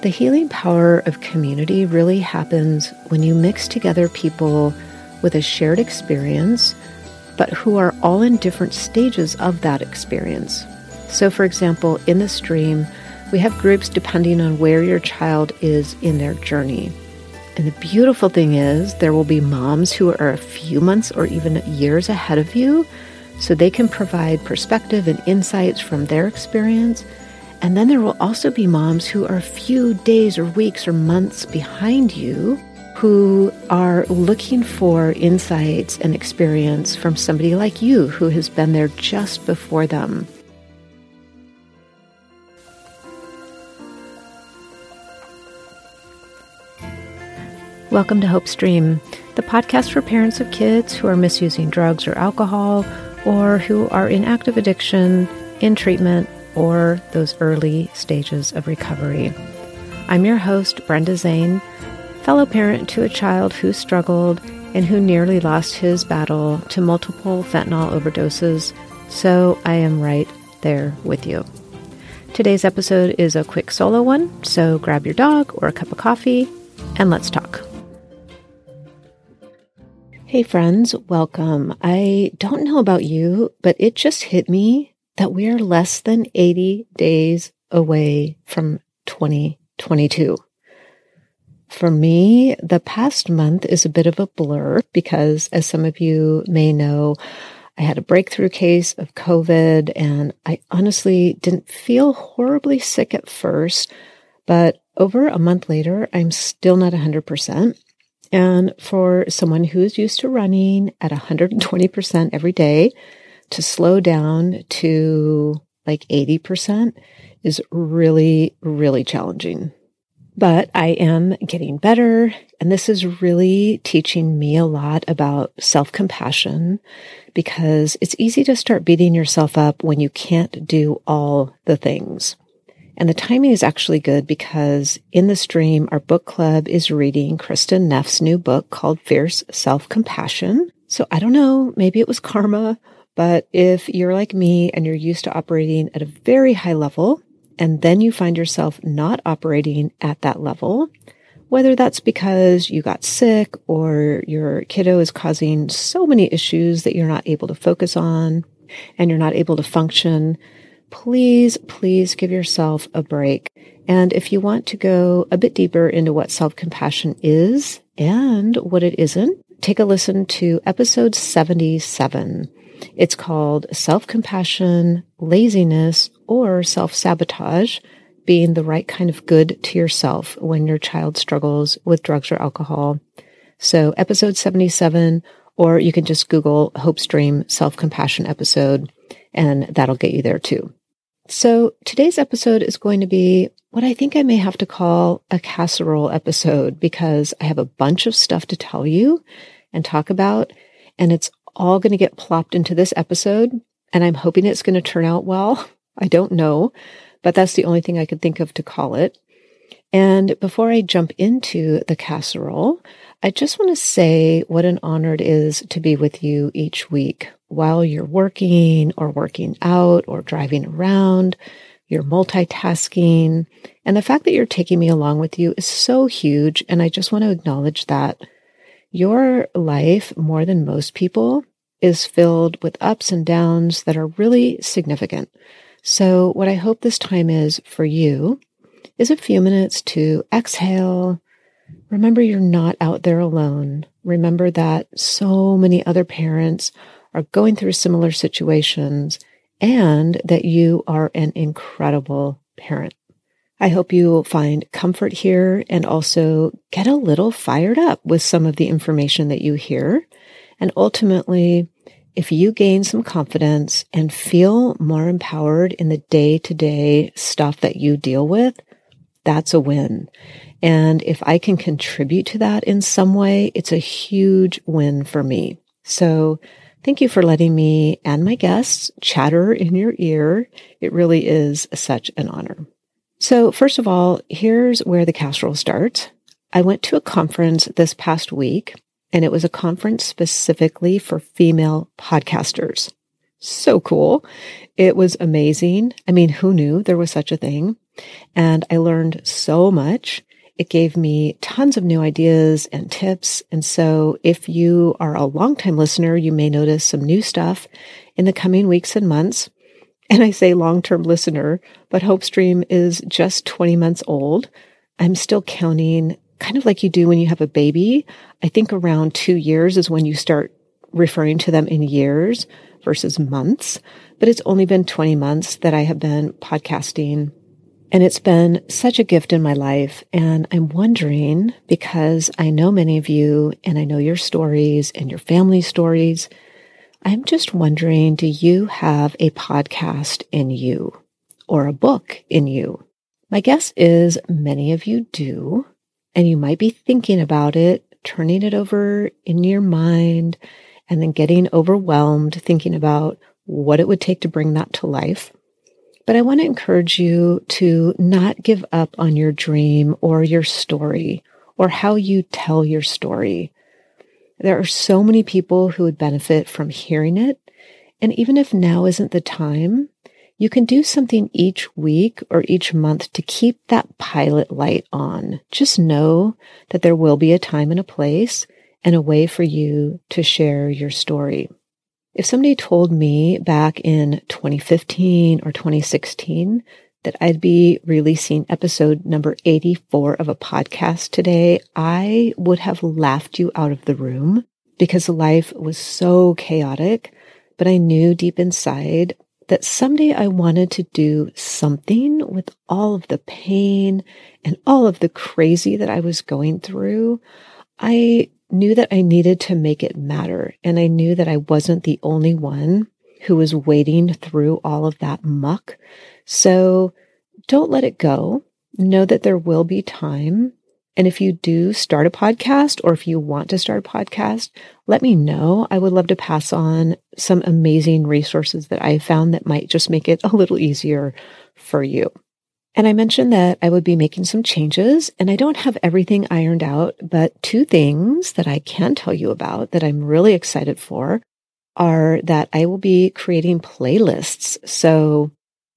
The healing power of community really happens when you mix together people with a shared experience, but who are all in different stages of that experience. So, for example, in the stream, we have groups depending on where your child is in their journey. And the beautiful thing is, there will be moms who are a few months or even years ahead of you, so they can provide perspective and insights from their experience. And then there will also be moms who are a few days or weeks or months behind you who are looking for insights and experience from somebody like you who has been there just before them. Welcome to Hope Stream, the podcast for parents of kids who are misusing drugs or alcohol, or who are in active addiction, in treatment, or those early stages of recovery. I'm your host, Brenda Zane, fellow parent to a child who struggled and who nearly lost his battle to multiple fentanyl overdoses, so I am right there with you. Today's episode is a quick solo one, so grab your dog or a cup of coffee and let's talk. Hey, friends, welcome. I don't know about you, but it just hit me that we are less than 80 days away from 2022. For me, the past month is a bit of a blur because, as some of you may know, I had a breakthrough case of COVID and I honestly didn't feel horribly sick at first, but over a month later, I'm still not 100%. And for someone who's used to running at 120% every day, to slow down to like 80% is really, really challenging. But I am getting better. And this is really teaching me a lot about self compassion because it's easy to start beating yourself up when you can't do all the things. And the timing is actually good because in the stream, our book club is reading Kristin Neff's new book called Fierce Self Compassion. So I don't know, maybe it was karma, but if you're like me and you're used to operating at a very high level, and then you find yourself not operating at that level, whether that's because you got sick or your kiddo is causing so many issues that you're not able to focus on and you're not able to function please, please give yourself a break. And if you want to go a bit deeper into what self compassion is and what it isn't, take a listen to episode 77. It's called Self Compassion, Laziness, or Self Sabotage Being the Right Kind of Good to Yourself When Your Child Struggles with Drugs or Alcohol. So, episode 77, or you can just Google Hope Stream Self Compassion episode, and that'll get you there too. So today's episode is going to be what I think I may have to call a casserole episode because I have a bunch of stuff to tell you and talk about, and it's all going to get plopped into this episode. And I'm hoping it's going to turn out well. I don't know, but that's the only thing I could think of to call it. And before I jump into the casserole, I just want to say what an honor it is to be with you each week while you're working or working out or driving around. You're multitasking. And the fact that you're taking me along with you is so huge. And I just want to acknowledge that your life, more than most people, is filled with ups and downs that are really significant. So, what I hope this time is for you is a few minutes to exhale. Remember, you're not out there alone. Remember that so many other parents are going through similar situations and that you are an incredible parent. I hope you find comfort here and also get a little fired up with some of the information that you hear. And ultimately, if you gain some confidence and feel more empowered in the day to day stuff that you deal with, that's a win. And if I can contribute to that in some way, it's a huge win for me. So thank you for letting me and my guests chatter in your ear. It really is such an honor. So first of all, here's where the casserole starts. I went to a conference this past week and it was a conference specifically for female podcasters. so cool. It was amazing. I mean, who knew there was such a thing? And I learned so much. It gave me tons of new ideas and tips. And so if you are a longtime listener, you may notice some new stuff in the coming weeks and months. And I say long term listener, but Hopestream is just 20 months old. I'm still counting kind of like you do when you have a baby. I think around two years is when you start referring to them in years versus months. But it's only been 20 months that I have been podcasting. And it's been such a gift in my life. And I'm wondering because I know many of you and I know your stories and your family stories. I'm just wondering do you have a podcast in you or a book in you? My guess is many of you do. And you might be thinking about it, turning it over in your mind, and then getting overwhelmed thinking about what it would take to bring that to life. But I want to encourage you to not give up on your dream or your story or how you tell your story. There are so many people who would benefit from hearing it. And even if now isn't the time, you can do something each week or each month to keep that pilot light on. Just know that there will be a time and a place and a way for you to share your story. If somebody told me back in 2015 or 2016 that I'd be releasing episode number 84 of a podcast today, I would have laughed you out of the room because life was so chaotic. But I knew deep inside that someday I wanted to do something with all of the pain and all of the crazy that I was going through. I knew that I needed to make it matter. And I knew that I wasn't the only one who was wading through all of that muck. So don't let it go. Know that there will be time and if you do start a podcast or if you want to start a podcast, let me know. I would love to pass on some amazing resources that I found that might just make it a little easier for you. And I mentioned that I would be making some changes and I don't have everything ironed out, but two things that I can tell you about that I'm really excited for are that I will be creating playlists. So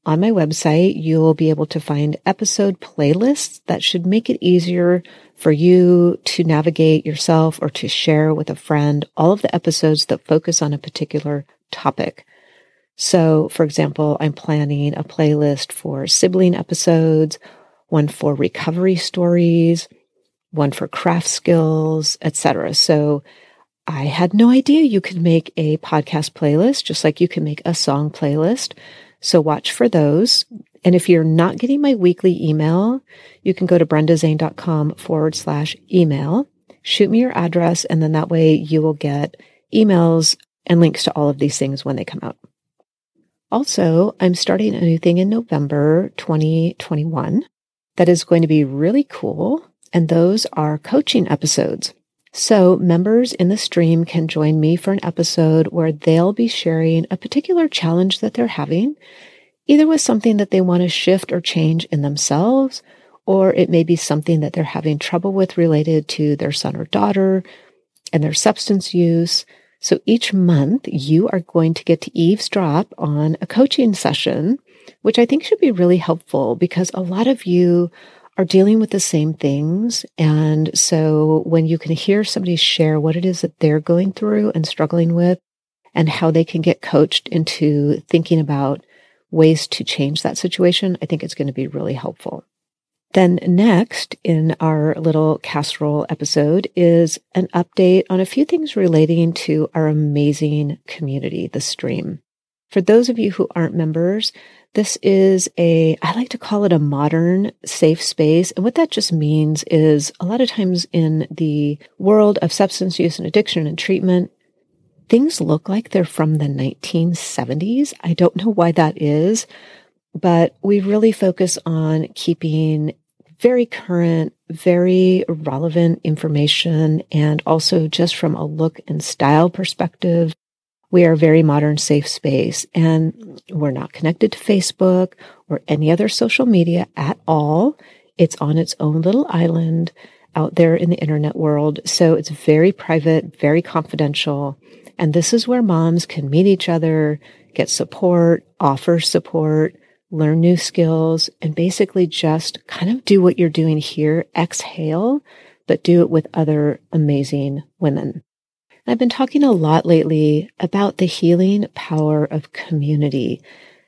on my website, you'll be able to find episode playlists that should make it easier for you to navigate yourself or to share with a friend all of the episodes that focus on a particular topic. So, for example, I'm planning a playlist for sibling episodes, one for recovery stories, one for craft skills, etc. So, I had no idea you could make a podcast playlist just like you can make a song playlist. So watch for those. And if you're not getting my weekly email, you can go to brendazane.com forward slash email, shoot me your address, and then that way you will get emails and links to all of these things when they come out. Also, I'm starting a new thing in November 2021 that is going to be really cool. And those are coaching episodes. So members in the stream can join me for an episode where they'll be sharing a particular challenge that they're having, either with something that they want to shift or change in themselves, or it may be something that they're having trouble with related to their son or daughter and their substance use. So each month you are going to get to eavesdrop on a coaching session, which I think should be really helpful because a lot of you are dealing with the same things. And so when you can hear somebody share what it is that they're going through and struggling with and how they can get coached into thinking about ways to change that situation, I think it's going to be really helpful. Then next in our little casserole episode is an update on a few things relating to our amazing community, the stream. For those of you who aren't members, this is a, I like to call it a modern safe space. And what that just means is a lot of times in the world of substance use and addiction and treatment, things look like they're from the 1970s. I don't know why that is, but we really focus on keeping very current, very relevant information. And also just from a look and style perspective, we are a very modern, safe space and we're not connected to Facebook or any other social media at all. It's on its own little island out there in the internet world. So it's very private, very confidential. And this is where moms can meet each other, get support, offer support, learn new skills, and basically just kind of do what you're doing here. Exhale, but do it with other amazing women. I've been talking a lot lately about the healing power of community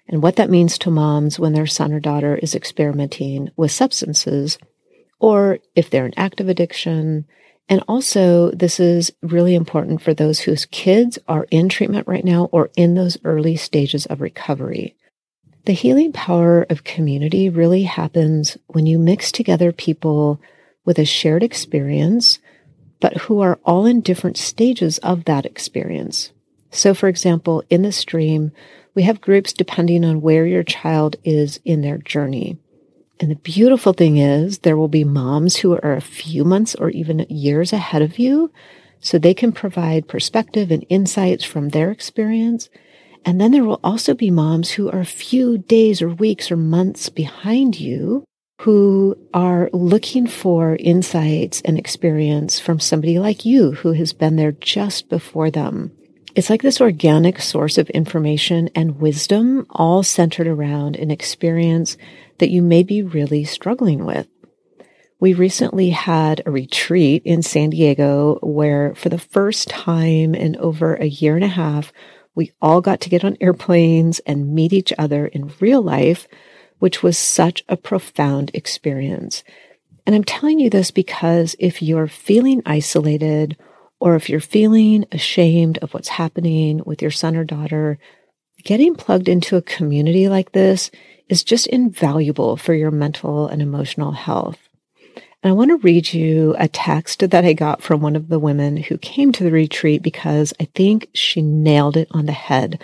and what that means to moms when their son or daughter is experimenting with substances or if they're in active addiction. And also, this is really important for those whose kids are in treatment right now or in those early stages of recovery. The healing power of community really happens when you mix together people with a shared experience, but who are all in different stages of that experience. So, for example, in the stream, we have groups depending on where your child is in their journey. And the beautiful thing is, there will be moms who are a few months or even years ahead of you, so they can provide perspective and insights from their experience. And then there will also be moms who are a few days or weeks or months behind you who are looking for insights and experience from somebody like you who has been there just before them. It's like this organic source of information and wisdom, all centered around an experience that you may be really struggling with. We recently had a retreat in San Diego where, for the first time in over a year and a half, we all got to get on airplanes and meet each other in real life, which was such a profound experience. And I'm telling you this because if you're feeling isolated or if you're feeling ashamed of what's happening with your son or daughter, getting plugged into a community like this is just invaluable for your mental and emotional health. And I want to read you a text that I got from one of the women who came to the retreat because I think she nailed it on the head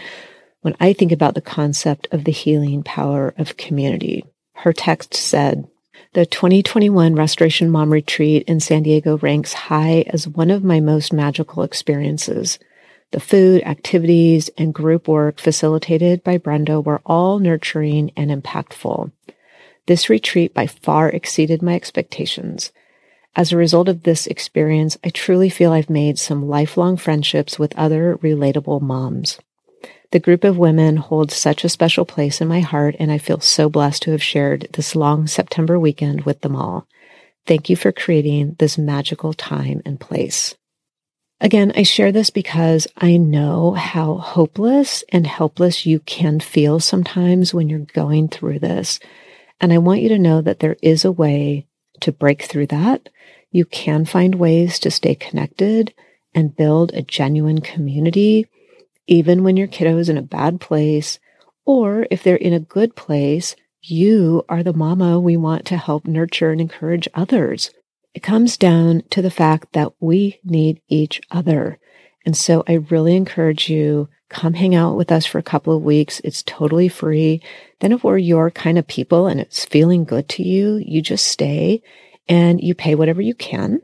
when I think about the concept of the healing power of community. Her text said, the 2021 Restoration Mom Retreat in San Diego ranks high as one of my most magical experiences. The food, activities, and group work facilitated by Brenda were all nurturing and impactful. This retreat by far exceeded my expectations. As a result of this experience, I truly feel I've made some lifelong friendships with other relatable moms. The group of women holds such a special place in my heart, and I feel so blessed to have shared this long September weekend with them all. Thank you for creating this magical time and place. Again, I share this because I know how hopeless and helpless you can feel sometimes when you're going through this. And I want you to know that there is a way to break through that. You can find ways to stay connected and build a genuine community, even when your kiddo is in a bad place, or if they're in a good place, you are the mama we want to help nurture and encourage others. It comes down to the fact that we need each other. And so I really encourage you come hang out with us for a couple of weeks. It's totally free. Then if we're your kind of people and it's feeling good to you, you just stay and you pay whatever you can.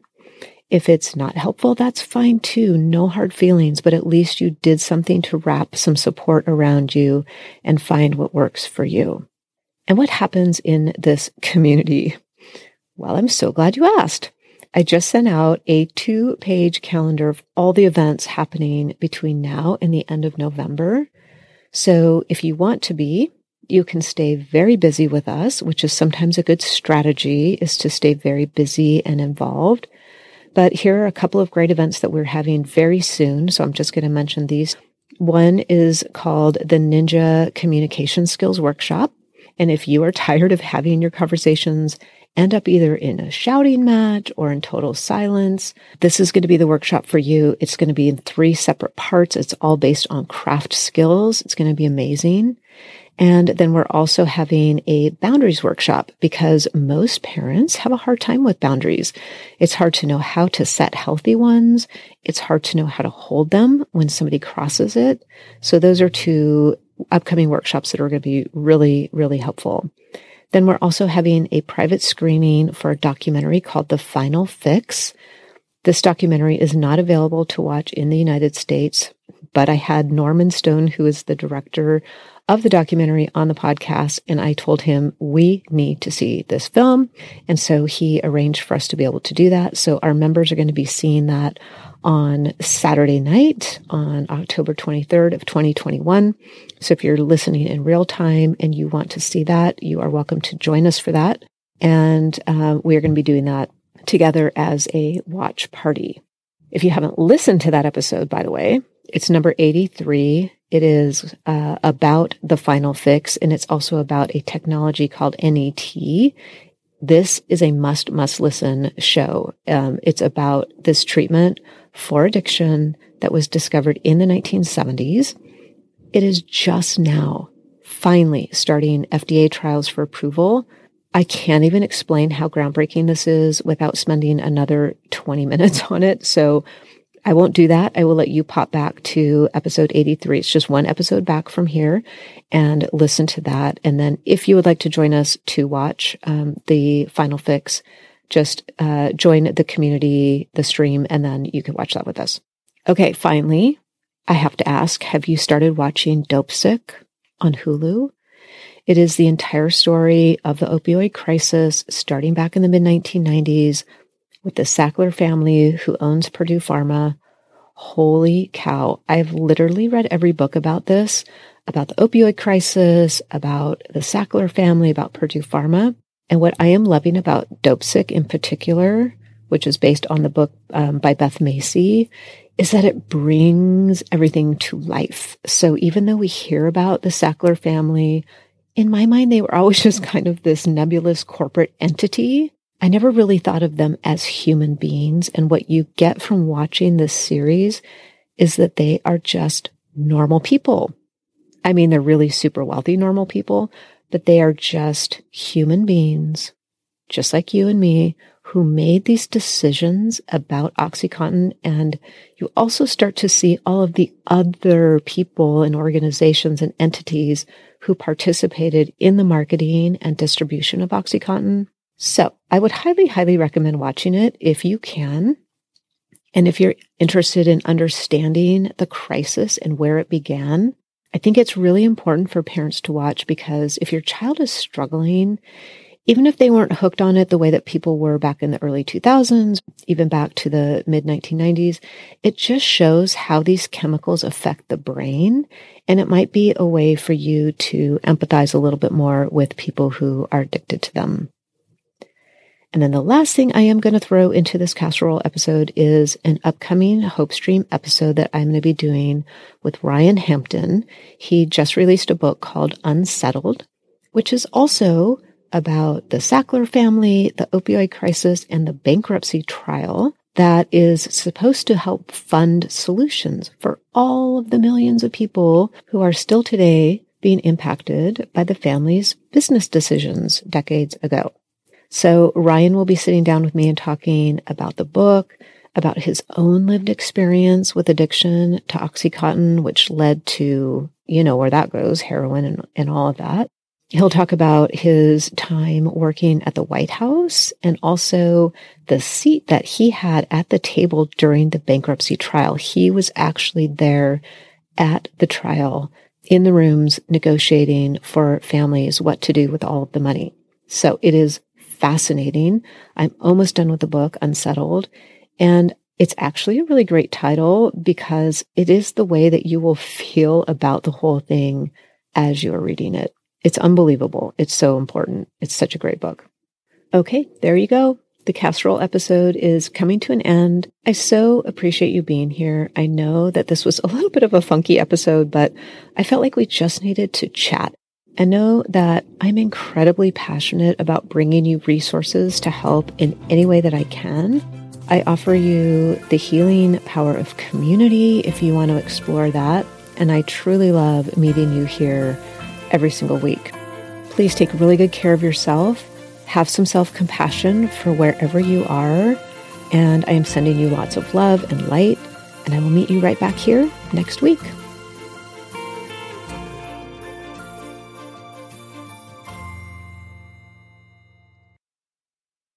If it's not helpful, that's fine too. No hard feelings, but at least you did something to wrap some support around you and find what works for you. And what happens in this community? Well, I'm so glad you asked. I just sent out a two page calendar of all the events happening between now and the end of November. So if you want to be, you can stay very busy with us, which is sometimes a good strategy is to stay very busy and involved. But here are a couple of great events that we're having very soon. So I'm just going to mention these. One is called the Ninja Communication Skills Workshop. And if you are tired of having your conversations end up either in a shouting match or in total silence. This is going to be the workshop for you. It's going to be in three separate parts. It's all based on craft skills. It's going to be amazing. And then we're also having a boundaries workshop because most parents have a hard time with boundaries. It's hard to know how to set healthy ones. It's hard to know how to hold them when somebody crosses it. So those are two upcoming workshops that are going to be really, really helpful. Then we're also having a private screening for a documentary called The Final Fix. This documentary is not available to watch in the United States, but I had Norman Stone, who is the director of the documentary on the podcast. And I told him we need to see this film. And so he arranged for us to be able to do that. So our members are going to be seeing that on Saturday night on October 23rd of 2021. So if you're listening in real time and you want to see that, you are welcome to join us for that. And uh, we are going to be doing that together as a watch party. If you haven't listened to that episode, by the way, it's number 83. It is uh, about the final fix, and it's also about a technology called NET. This is a must, must listen show. Um, it's about this treatment for addiction that was discovered in the 1970s. It is just now finally starting FDA trials for approval. I can't even explain how groundbreaking this is without spending another 20 minutes on it. So I won't do that. I will let you pop back to episode 83. It's just one episode back from here and listen to that. And then if you would like to join us to watch um, the final fix, just uh, join the community, the stream, and then you can watch that with us. Okay, finally, I have to ask have you started watching Dopesick on Hulu? It is the entire story of the opioid crisis starting back in the mid 1990s with the Sackler family who owns Purdue Pharma. Holy cow. I've literally read every book about this, about the opioid crisis, about the Sackler family, about Purdue Pharma. And what I am loving about Dopesick in particular, which is based on the book um, by Beth Macy, is that it brings everything to life. So even though we hear about the Sackler family, in my mind, they were always just kind of this nebulous corporate entity. I never really thought of them as human beings. And what you get from watching this series is that they are just normal people. I mean, they're really super wealthy, normal people, but they are just human beings, just like you and me, who made these decisions about Oxycontin. And you also start to see all of the other people and organizations and entities who participated in the marketing and distribution of Oxycontin. So I would highly, highly recommend watching it if you can. And if you're interested in understanding the crisis and where it began, I think it's really important for parents to watch because if your child is struggling, even if they weren't hooked on it the way that people were back in the early 2000s, even back to the mid 1990s, it just shows how these chemicals affect the brain. And it might be a way for you to empathize a little bit more with people who are addicted to them. And then the last thing I am going to throw into this casserole episode is an upcoming Hope Stream episode that I'm going to be doing with Ryan Hampton. He just released a book called Unsettled, which is also about the Sackler family, the opioid crisis, and the bankruptcy trial that is supposed to help fund solutions for all of the millions of people who are still today being impacted by the family's business decisions decades ago. So Ryan will be sitting down with me and talking about the book, about his own lived experience with addiction to Oxycontin, which led to, you know, where that goes, heroin and, and all of that. He'll talk about his time working at the White House and also the seat that he had at the table during the bankruptcy trial. He was actually there at the trial in the rooms negotiating for families what to do with all of the money. So it is fascinating. I'm almost done with the book, Unsettled. And it's actually a really great title because it is the way that you will feel about the whole thing as you're reading it. It's unbelievable. It's so important. It's such a great book. Okay, there you go. The casserole episode is coming to an end. I so appreciate you being here. I know that this was a little bit of a funky episode, but I felt like we just needed to chat and know that I'm incredibly passionate about bringing you resources to help in any way that I can. I offer you the healing power of community if you want to explore that. And I truly love meeting you here every single week. Please take really good care of yourself. Have some self compassion for wherever you are. And I am sending you lots of love and light. And I will meet you right back here next week.